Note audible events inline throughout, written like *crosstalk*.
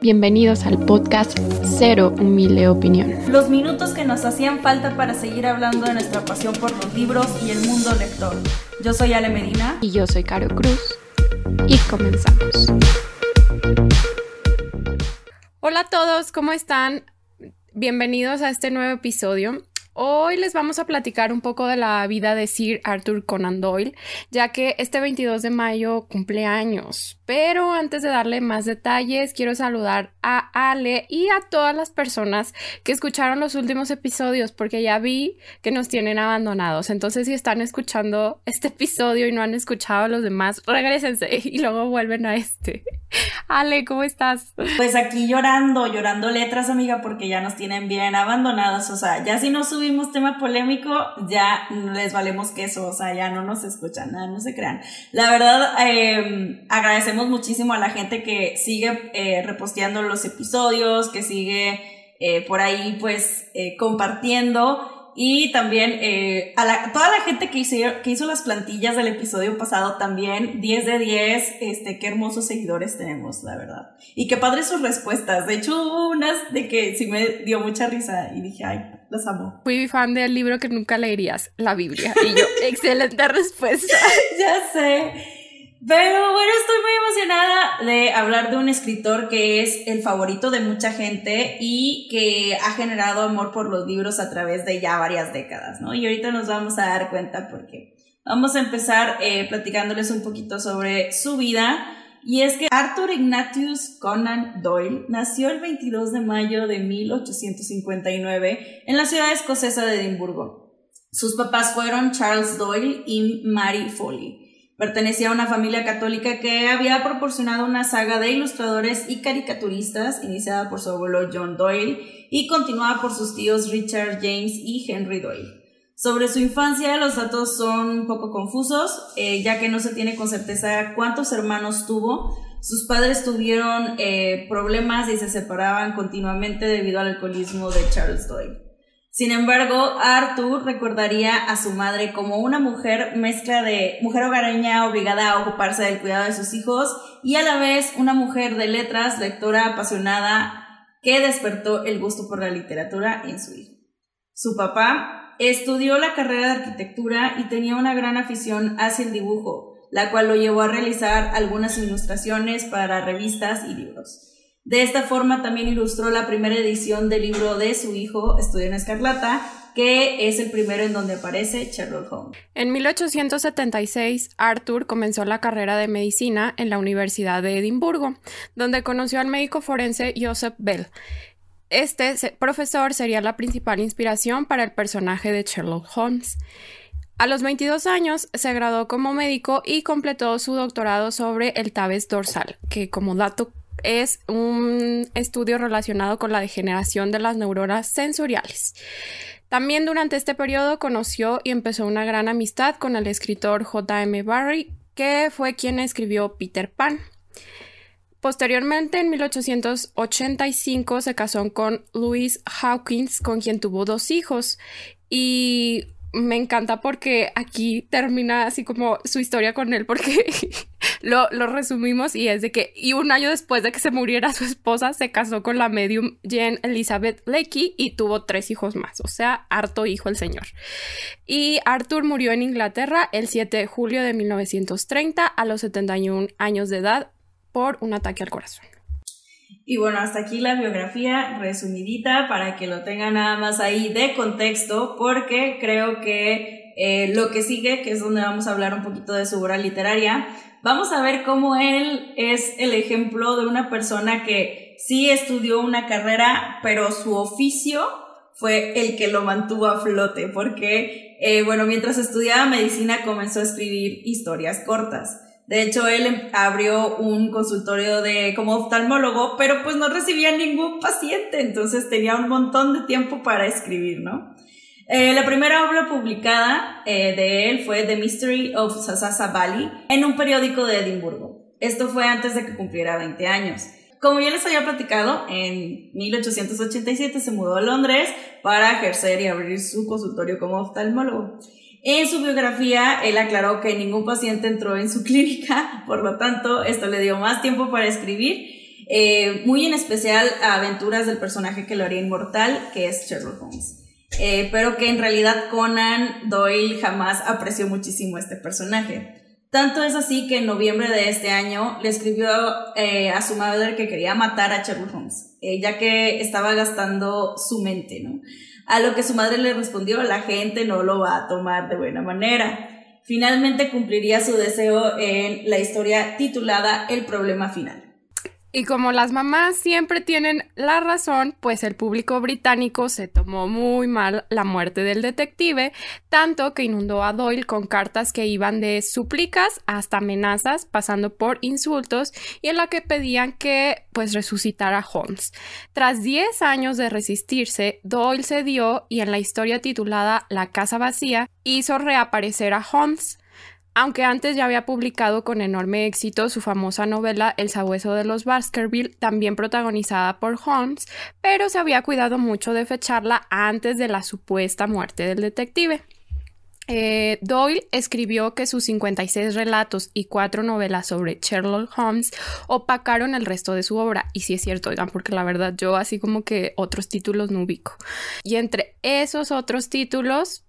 Bienvenidos al podcast Cero Humilde Opinión. Los minutos que nos hacían falta para seguir hablando de nuestra pasión por los libros y el mundo lector. Yo soy Ale Medina. Y yo soy Caro Cruz. Y comenzamos. Hola a todos, ¿cómo están? Bienvenidos a este nuevo episodio. Hoy les vamos a platicar un poco de la vida de Sir Arthur Conan Doyle, ya que este 22 de mayo cumple años. Pero antes de darle más detalles, quiero saludar a Ale y a todas las personas que escucharon los últimos episodios, porque ya vi que nos tienen abandonados. Entonces, si están escuchando este episodio y no han escuchado los demás, regresense *laughs* y luego vuelven a este. Ale, ¿cómo estás? Pues aquí llorando, llorando letras, amiga, porque ya nos tienen bien abandonados. O sea, ya si no subimos tema polémico, ya les valemos queso. O sea, ya no nos escuchan, nada, no se crean. La verdad, eh, agradecemos muchísimo a la gente que sigue eh, reposteando los episodios, que sigue eh, por ahí, pues, eh, compartiendo. Y también eh, a la, toda la gente que hizo, que hizo las plantillas del episodio pasado también, 10 de 10, este, qué hermosos seguidores tenemos, la verdad. Y qué padres sus respuestas. De hecho, hubo unas de que sí me dio mucha risa y dije, ay, los amo. Fui fan del libro que nunca leerías, la Biblia. Y yo, *laughs* excelente respuesta. *laughs* ya sé. Pero bueno, estoy muy emocionada de hablar de un escritor que es el favorito de mucha gente y que ha generado amor por los libros a través de ya varias décadas, ¿no? Y ahorita nos vamos a dar cuenta porque vamos a empezar eh, platicándoles un poquito sobre su vida. Y es que Arthur Ignatius Conan Doyle nació el 22 de mayo de 1859 en la ciudad escocesa de Edimburgo. Sus papás fueron Charles Doyle y Mary Foley. Pertenecía a una familia católica que había proporcionado una saga de ilustradores y caricaturistas iniciada por su abuelo John Doyle y continuada por sus tíos Richard James y Henry Doyle. Sobre su infancia los datos son un poco confusos, eh, ya que no se tiene con certeza cuántos hermanos tuvo. Sus padres tuvieron eh, problemas y se separaban continuamente debido al alcoholismo de Charles Doyle. Sin embargo, Arthur recordaría a su madre como una mujer mezcla de mujer hogareña obligada a ocuparse del cuidado de sus hijos y a la vez una mujer de letras, lectora apasionada que despertó el gusto por la literatura en su hijo. Su papá estudió la carrera de arquitectura y tenía una gran afición hacia el dibujo, la cual lo llevó a realizar algunas ilustraciones para revistas y libros. De esta forma también ilustró la primera edición del libro de su hijo, Estudio en Escarlata, que es el primero en donde aparece Sherlock Holmes. En 1876, Arthur comenzó la carrera de medicina en la Universidad de Edimburgo, donde conoció al médico forense Joseph Bell. Este profesor sería la principal inspiración para el personaje de Sherlock Holmes. A los 22 años se graduó como médico y completó su doctorado sobre el tabes dorsal, que como dato es un estudio relacionado con la degeneración de las neuronas sensoriales. También durante este periodo conoció y empezó una gran amistad con el escritor J.M. Barrie, que fue quien escribió Peter Pan. Posteriormente, en 1885, se casó con Louise Hawkins, con quien tuvo dos hijos. Y me encanta porque aquí termina así como su historia con él, porque *laughs* lo, lo, resumimos y es de que, y un año después de que se muriera su esposa, se casó con la medium Jane Elizabeth Leakey y tuvo tres hijos más, o sea, harto hijo el señor. Y Arthur murió en Inglaterra el 7 de julio de 1930 a los 71 años de edad por un ataque al corazón. Y bueno, hasta aquí la biografía resumidita para que lo tengan nada más ahí de contexto, porque creo que eh, lo que sigue, que es donde vamos a hablar un poquito de su obra literaria, vamos a ver cómo él es el ejemplo de una persona que sí estudió una carrera, pero su oficio fue el que lo mantuvo a flote, porque, eh, bueno, mientras estudiaba medicina comenzó a escribir historias cortas. De hecho, él abrió un consultorio de como oftalmólogo, pero pues no recibía ningún paciente, entonces tenía un montón de tiempo para escribir, ¿no? Eh, la primera obra publicada eh, de él fue The Mystery of Sasasa Valley en un periódico de Edimburgo. Esto fue antes de que cumpliera 20 años. Como ya les había platicado, en 1887 se mudó a Londres para ejercer y abrir su consultorio como oftalmólogo. En su biografía, él aclaró que ningún paciente entró en su *laughs* clínica, por lo tanto, esto le dio más tiempo para escribir Eh, muy en especial a aventuras del personaje que lo haría inmortal, que es Sherlock Holmes. Eh, pero que en realidad Conan Doyle jamás apreció muchísimo este personaje. Tanto es así que en noviembre de este año le escribió eh, a su madre que quería matar a Sherlock Holmes, ya que estaba gastando su mente, ¿no? A lo que su madre le respondió, la gente no lo va a tomar de buena manera. Finalmente cumpliría su deseo en la historia titulada El problema final. Y como las mamás siempre tienen la razón, pues el público británico se tomó muy mal la muerte del detective, tanto que inundó a Doyle con cartas que iban de súplicas hasta amenazas, pasando por insultos, y en la que pedían que pues resucitara a Holmes. Tras 10 años de resistirse, Doyle cedió y en la historia titulada La casa vacía hizo reaparecer a Holmes aunque antes ya había publicado con enorme éxito su famosa novela El sabueso de los Baskerville, también protagonizada por Holmes, pero se había cuidado mucho de fecharla antes de la supuesta muerte del detective. Eh, Doyle escribió que sus 56 relatos y cuatro novelas sobre Sherlock Holmes opacaron el resto de su obra. Y sí es cierto, oigan, porque la verdad yo así como que otros títulos no ubico. Y entre esos otros títulos,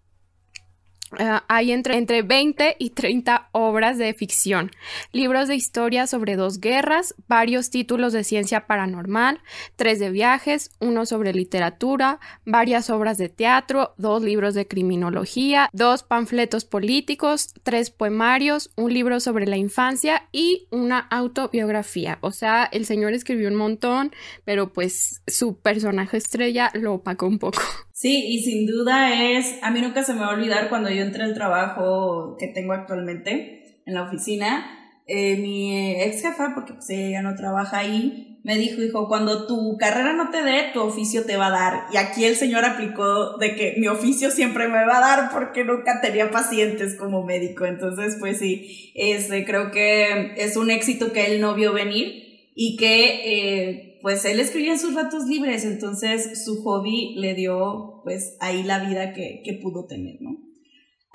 Ah, hay entre, entre 20 y 30 obras de ficción, libros de historia sobre dos guerras, varios títulos de ciencia paranormal, tres de viajes, uno sobre literatura, varias obras de teatro, dos libros de criminología, dos panfletos políticos, tres poemarios, un libro sobre la infancia y una autobiografía. O sea, el señor escribió un montón, pero pues su personaje estrella lo opacó un poco. Sí, y sin duda es, a mí nunca se me va a olvidar cuando yo entré al trabajo que tengo actualmente en la oficina, eh, mi ex jefa, porque pues ella no trabaja ahí, me dijo, hijo, cuando tu carrera no te dé, tu oficio te va a dar. Y aquí el señor aplicó de que mi oficio siempre me va a dar porque nunca tenía pacientes como médico. Entonces, pues sí, este, creo que es un éxito que él no vio venir y que eh, pues él escribía en sus ratos libres, entonces su hobby le dio pues ahí la vida que, pudo tener, ¿no?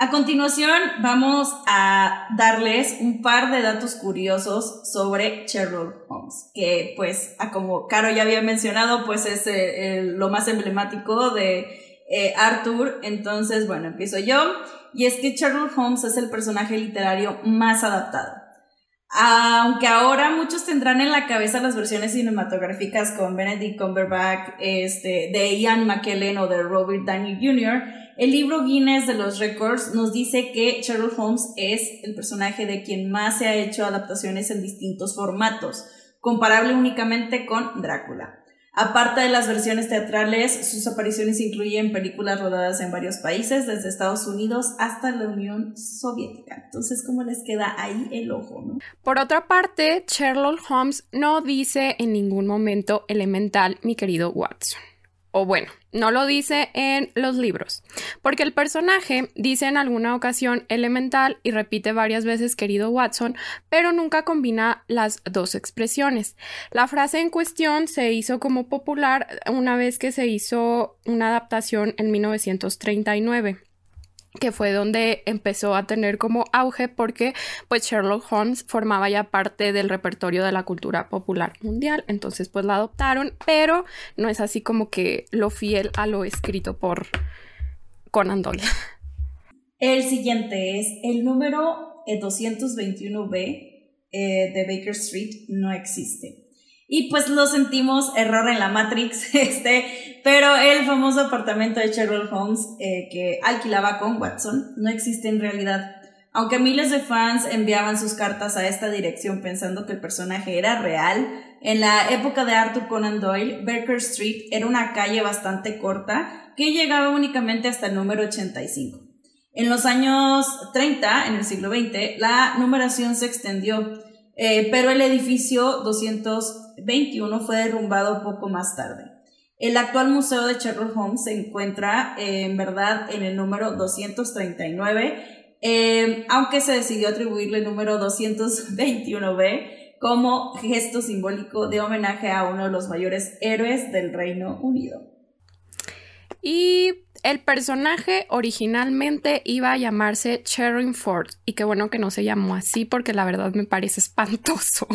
A continuación vamos a darles un par de datos curiosos sobre Sherlock Holmes, que pues como Caro ya había mencionado, pues es eh, lo más emblemático de eh, Arthur, entonces bueno, empiezo yo, y es que Sherlock Holmes es el personaje literario más adaptado. Aunque ahora muchos tendrán en la cabeza las versiones cinematográficas con Benedict Cumberbatch, este, de Ian McKellen o de Robert Downey Jr., el libro Guinness de los Records nos dice que Sherlock Holmes es el personaje de quien más se ha hecho adaptaciones en distintos formatos, comparable únicamente con Drácula. Aparte de las versiones teatrales, sus apariciones incluyen películas rodadas en varios países, desde Estados Unidos hasta la Unión Soviética. Entonces, ¿cómo les queda ahí el ojo? Por otra parte, Sherlock Holmes no dice en ningún momento elemental, mi querido Watson o bueno, no lo dice en los libros, porque el personaje dice en alguna ocasión elemental y repite varias veces querido Watson, pero nunca combina las dos expresiones. La frase en cuestión se hizo como popular una vez que se hizo una adaptación en 1939 que fue donde empezó a tener como auge porque pues Sherlock Holmes formaba ya parte del repertorio de la cultura popular mundial, entonces pues la adoptaron, pero no es así como que lo fiel a lo escrito por Conan Doyle. El siguiente es el número 221B eh, de Baker Street no existe. Y pues lo sentimos, error en la Matrix, *laughs* este, pero el famoso apartamento de Sherlock Holmes eh, que alquilaba con Watson no existe en realidad. Aunque miles de fans enviaban sus cartas a esta dirección pensando que el personaje era real, en la época de Arthur Conan Doyle, Baker Street era una calle bastante corta que llegaba únicamente hasta el número 85. En los años 30, en el siglo XX, la numeración se extendió, eh, pero el edificio 200 21 fue derrumbado poco más tarde. El actual museo de Sherlock Holmes se encuentra eh, en verdad en el número 239, eh, aunque se decidió atribuirle el número 221b como gesto simbólico de homenaje a uno de los mayores héroes del Reino Unido. Y el personaje originalmente iba a llamarse Ford y qué bueno que no se llamó así porque la verdad me parece espantoso.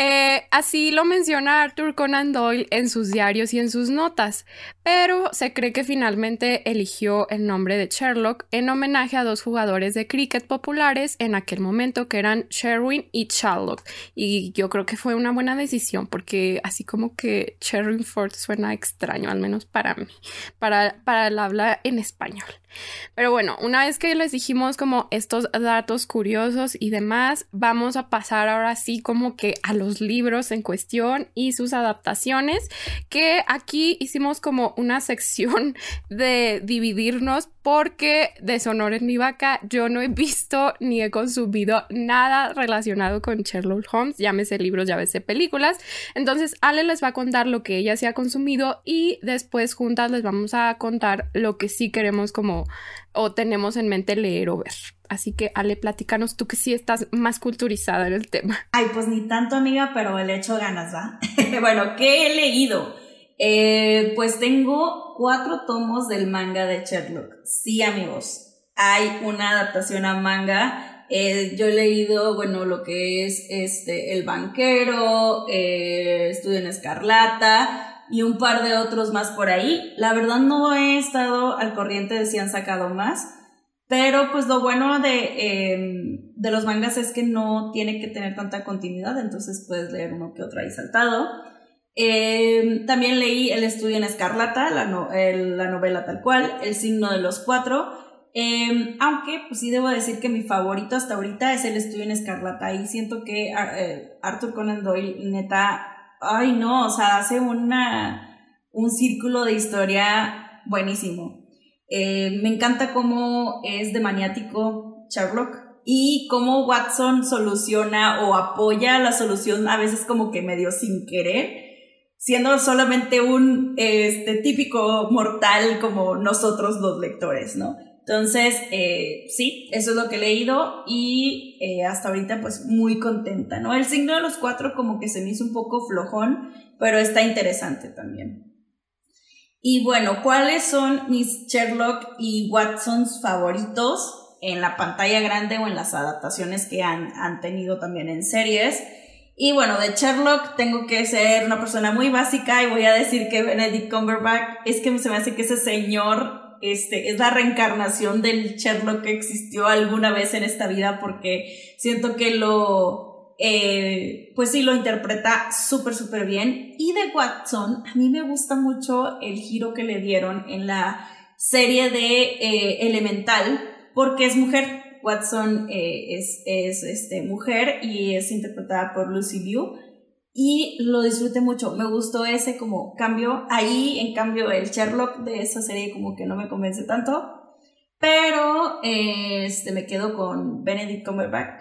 Eh, así lo menciona Arthur Conan Doyle en sus diarios y en sus notas, pero se cree que finalmente eligió el nombre de Sherlock en homenaje a dos jugadores de cricket populares en aquel momento que eran Sherwin y Sherlock. Y yo creo que fue una buena decisión porque así como que Ford suena extraño, al menos para mí, para, para el habla en español. Pero bueno, una vez que les dijimos como estos datos curiosos y demás, vamos a pasar ahora sí como que a los libros en cuestión y sus adaptaciones, que aquí hicimos como una sección *laughs* de dividirnos porque deshonor en mi vaca, yo no he visto ni he consumido nada relacionado con Sherlock Holmes, llámese libros, llámese películas. Entonces, Ale les va a contar lo que ella se ha consumido y después juntas les vamos a contar lo que sí queremos como o tenemos en mente leer o ver. Así que, Ale, platícanos tú que sí estás más culturizada en el tema. Ay, pues ni tanto, amiga, pero le hecho ganas, ¿va? *laughs* bueno, ¿qué he leído? Eh, pues tengo cuatro tomos del manga de Sherlock. Sí, amigos, hay una adaptación a manga. Eh, yo he leído, bueno, lo que es este, El Banquero, eh, Estudio en Escarlata y un par de otros más por ahí. La verdad no he estado al corriente de si han sacado más, pero pues lo bueno de, em, de los mangas es que no tiene que tener tanta continuidad, entonces puedes leer uno que otro ahí saltado. Em, también leí El estudio en Escarlata, la, la, novela tal cual, El signo de los cuatro. Em, aunque, pues sí debo decir que mi favorito hasta ahorita es El estudio en Escarlata. Y siento que eh, Arthur Conan Doyle, neta, ay no, o sea, hace una, un círculo de historia buenísimo. Em, me encanta cómo es de maniático Sherlock y cómo Watson soluciona o apoya la solución a veces como que medio sin querer siendo solamente un este, típico mortal como nosotros los lectores, ¿no? Entonces, eh, sí, eso es lo que he leído y eh, hasta ahorita pues muy contenta, ¿no? El signo de los cuatro como que se me hizo un poco flojón, pero está interesante también. Y bueno, ¿cuáles son mis Sherlock y Watsons favoritos en la pantalla grande o en las adaptaciones que han, han tenido también en series? Y bueno, de Sherlock tengo que ser una persona muy básica y voy a decir que Benedict Cumberbatch es que se me hace que ese señor este, es la reencarnación del Sherlock que existió alguna vez en esta vida porque siento que lo, eh, pues sí, lo interpreta súper, súper bien. Y de Watson, a mí me gusta mucho el giro que le dieron en la serie de eh, Elemental porque es mujer. Watson eh, es, es este, mujer y es interpretada por Lucy Liu y lo disfruté mucho. Me gustó ese como cambio. Ahí, en cambio, el Sherlock de esa serie como que no me convence tanto. Pero este, me quedo con Benedict Cumberbatch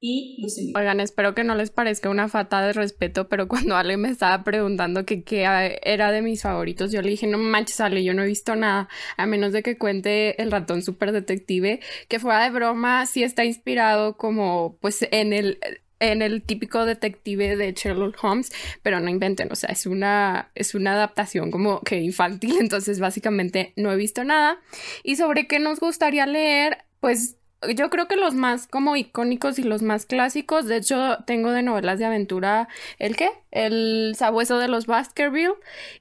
y Lucy Oigan, espero que no les parezca una falta de respeto, pero *laughs* cuando Ale me estaba preguntando que qué era de mis favoritos, yo le dije, no manches, Ale, yo no he visto nada, a menos de que cuente El ratón super detective, que fuera de broma, sí está inspirado como, pues, en el en el típico detective de Sherlock Holmes, pero no inventen, o sea, es una, es una adaptación como que infantil, *laughs* entonces básicamente no he visto nada. Y sobre qué nos gustaría leer, pues yo creo que los más como icónicos y los más clásicos, de hecho tengo de novelas de aventura, ¿el qué? El sabueso de los Baskerville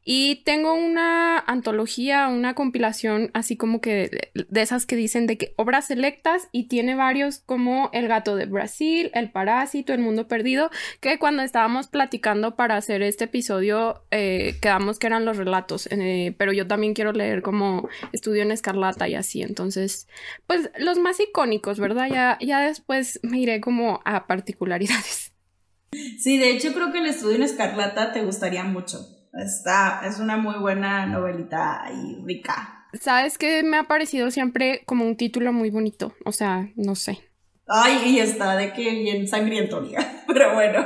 y tengo una antología, una compilación así como que de, esas que dicen de que obras selectas y tiene varios como El gato de Brasil, El parásito, El mundo perdido, que cuando estábamos platicando para hacer este episodio eh, quedamos que eran los relatos, eh, pero yo también quiero leer como Estudio en Escarlata y así, entonces pues los más icónicos ¿verdad? Ya, ya después me iré como a particularidades. Sí, de hecho creo que el estudio en Escarlata te gustaría mucho. Está, es una muy buena novelita y rica. ¿Sabes que me ha parecido siempre como un título muy bonito? O sea, no sé. Ay, y está de que bien sangriento, *laughs* pero bueno.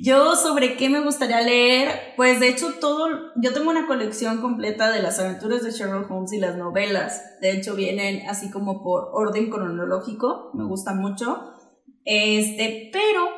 Yo sobre qué me gustaría leer, pues de hecho todo, yo tengo una colección completa de las aventuras de Sherlock Holmes y las novelas. De hecho vienen así como por orden cronológico, me gusta mucho. Este, pero,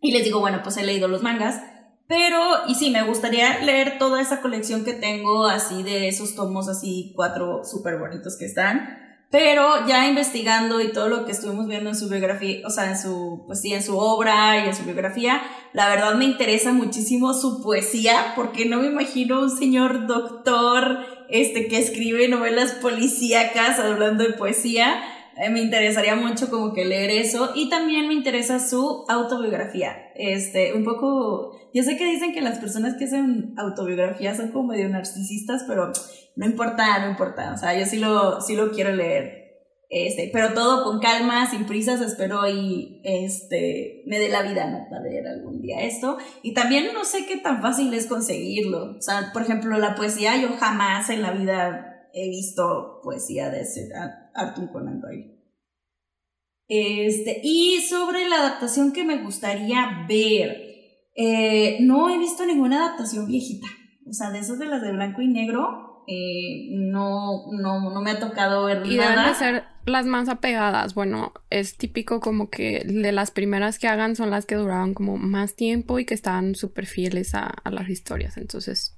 y les digo, bueno, pues he leído los mangas, pero, y sí, me gustaría leer toda esa colección que tengo así de esos tomos así cuatro súper bonitos que están. Pero ya investigando y todo lo que estuvimos viendo en su biografía, o sea, en su, pues sí, en su obra y en su biografía, la verdad me interesa muchísimo su poesía, porque no me imagino un señor doctor, este, que escribe novelas policíacas hablando de poesía. Eh, me interesaría mucho como que leer eso y también me interesa su autobiografía. Este, un poco, yo sé que dicen que las personas que hacen autobiografías son como medio narcisistas, pero no importa, no importa, o sea, yo sí lo, sí lo quiero leer. Este, pero todo con calma, sin prisas, espero y este me dé la vida ¿no? para leer algún día esto. Y también no sé qué tan fácil es conseguirlo. O sea, por ejemplo, la poesía, yo jamás en la vida he visto poesía de ese Arthur Conan Doyle. Este, y sobre la adaptación que me gustaría ver, eh, no he visto ninguna adaptación viejita. O sea, de esas de las de blanco y negro, eh, no, no, no me ha tocado ver y nada. deben de ser las más apegadas. Bueno, es típico como que de las primeras que hagan son las que duraban como más tiempo y que estaban súper fieles a, a las historias. Entonces,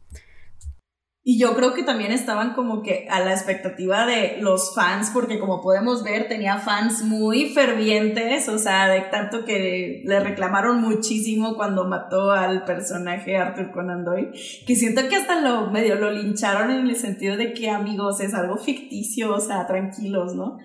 y yo creo que también estaban como que a la expectativa de los fans, porque como podemos ver, tenía fans muy fervientes, o sea, de tanto que le reclamaron muchísimo cuando mató al personaje Arthur Conan Doyle, que siento que hasta lo medio lo lincharon en el sentido de que amigos es algo ficticio, o sea, tranquilos, ¿no?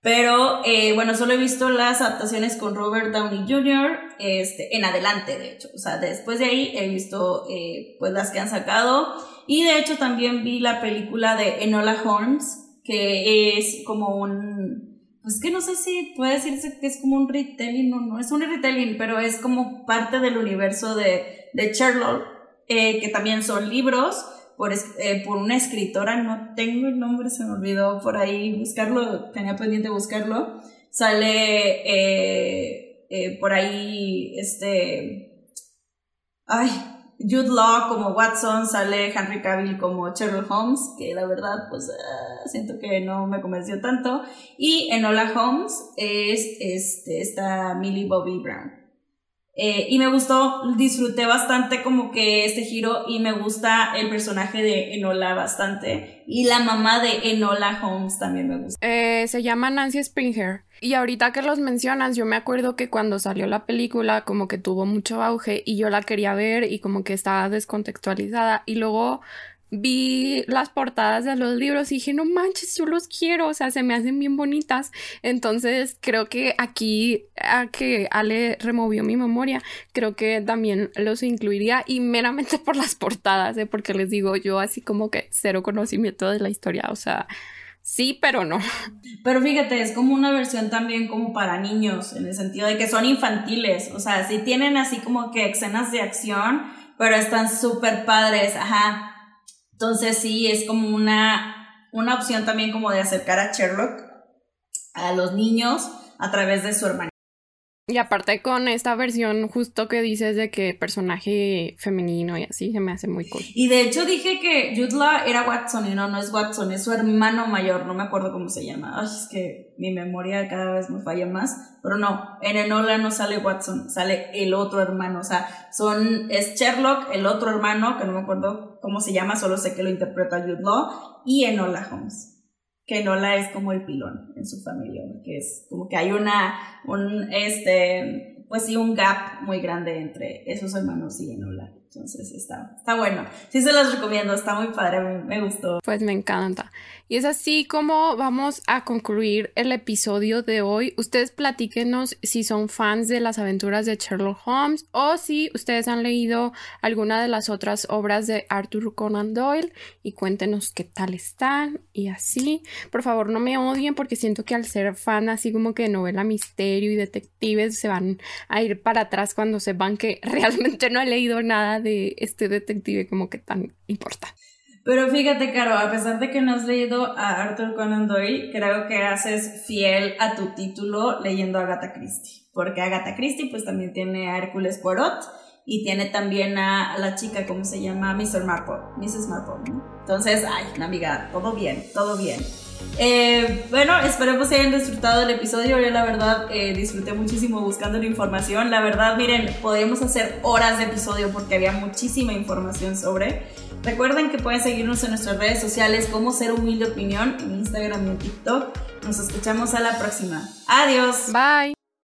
Pero eh, bueno, solo he visto las adaptaciones con Robert Downey Jr. Este, en adelante, de hecho. O sea, después de ahí he visto eh, pues las que han sacado. Y de hecho también vi la película de Enola Holmes, que es como un, pues que no sé si puede decirse que es como un retelling, no, no es un retelling, pero es como parte del universo de, de Sherlock, eh, que también son libros por, eh, por una escritora, no tengo el nombre, se me olvidó por ahí buscarlo, tenía pendiente buscarlo, sale eh, eh, por ahí este, ay, Jude Law como Watson, sale Henry Cavill como Sherlock Holmes, que la verdad, pues ah, siento que no me convenció tanto. Y Enola Holmes es este, esta Millie Bobby Brown. Eh, y me gustó, disfruté bastante como que este giro y me gusta el personaje de Enola bastante. Y la mamá de Enola Holmes también me gusta. Eh, se llama Nancy Springer. Y ahorita que los mencionas, yo me acuerdo que cuando salió la película como que tuvo mucho auge y yo la quería ver y como que estaba descontextualizada y luego vi las portadas de los libros y dije, no manches, yo los quiero, o sea, se me hacen bien bonitas. Entonces, creo que aquí, a que Ale removió mi memoria, creo que también los incluiría y meramente *laughs* por las portadas, ¿eh? porque les digo, yo así como que cero conocimiento de la historia, o sea, Sí, pero no. Pero fíjate, es como una versión también como para niños, en el sentido de que son infantiles, o sea, sí tienen así como que escenas de acción, pero están súper padres, ajá. Entonces sí, es como una, una opción también como de acercar a Sherlock a los niños a través de su hermana. Y aparte con esta versión justo que dices de que personaje femenino y así se me hace muy cool. Y de hecho dije que Yudla era Watson y no, no es Watson, es su hermano mayor, no me acuerdo cómo se llama. Ay, es que mi memoria cada vez me falla más, pero no, en Enola no sale Watson, sale el otro hermano, o sea, son, es Sherlock, el otro hermano, que no me acuerdo cómo se llama, solo sé que lo interpreta Jude y Enola Holmes que Nola es como el pilón en su familia, que es como que hay una, un, este, pues sí, un gap muy grande entre esos hermanos y Enola. Entonces está, está bueno. Sí se los recomiendo, está muy padre, me, me, gustó. Pues me encanta. Y es así como vamos a concluir el episodio de hoy. Ustedes platíquenos si son fans de las aventuras de Sherlock Holmes o si ustedes han leído alguna de las otras obras de Arthur Conan Doyle y cuéntenos qué tal están y así. Por favor, no me odien porque siento que al ser fan así como que de novela misterio y detectives se van a ir para atrás cuando sepan que *laughs* realmente no he leído nada de este detective como que tan importante. Pero fíjate, Caro, a pesar de que no has leído a Arthur Conan Doyle, creo que haces fiel a tu título leyendo a Agatha Christie. Porque Agatha Christie pues también tiene a Hércules Poirot y tiene también a la chica, ¿cómo se llama? Mr. Marple, Mrs. Marple. Entonces, ay, amiga, todo bien, todo bien. Eh, bueno, esperemos que hayan disfrutado del episodio. Yo la verdad eh, disfruté muchísimo buscando la información. La verdad, miren, podíamos hacer horas de episodio porque había muchísima información sobre. Recuerden que pueden seguirnos en nuestras redes sociales como Ser Humilde Opinión en Instagram y en TikTok. Nos escuchamos a la próxima. Adiós. Bye.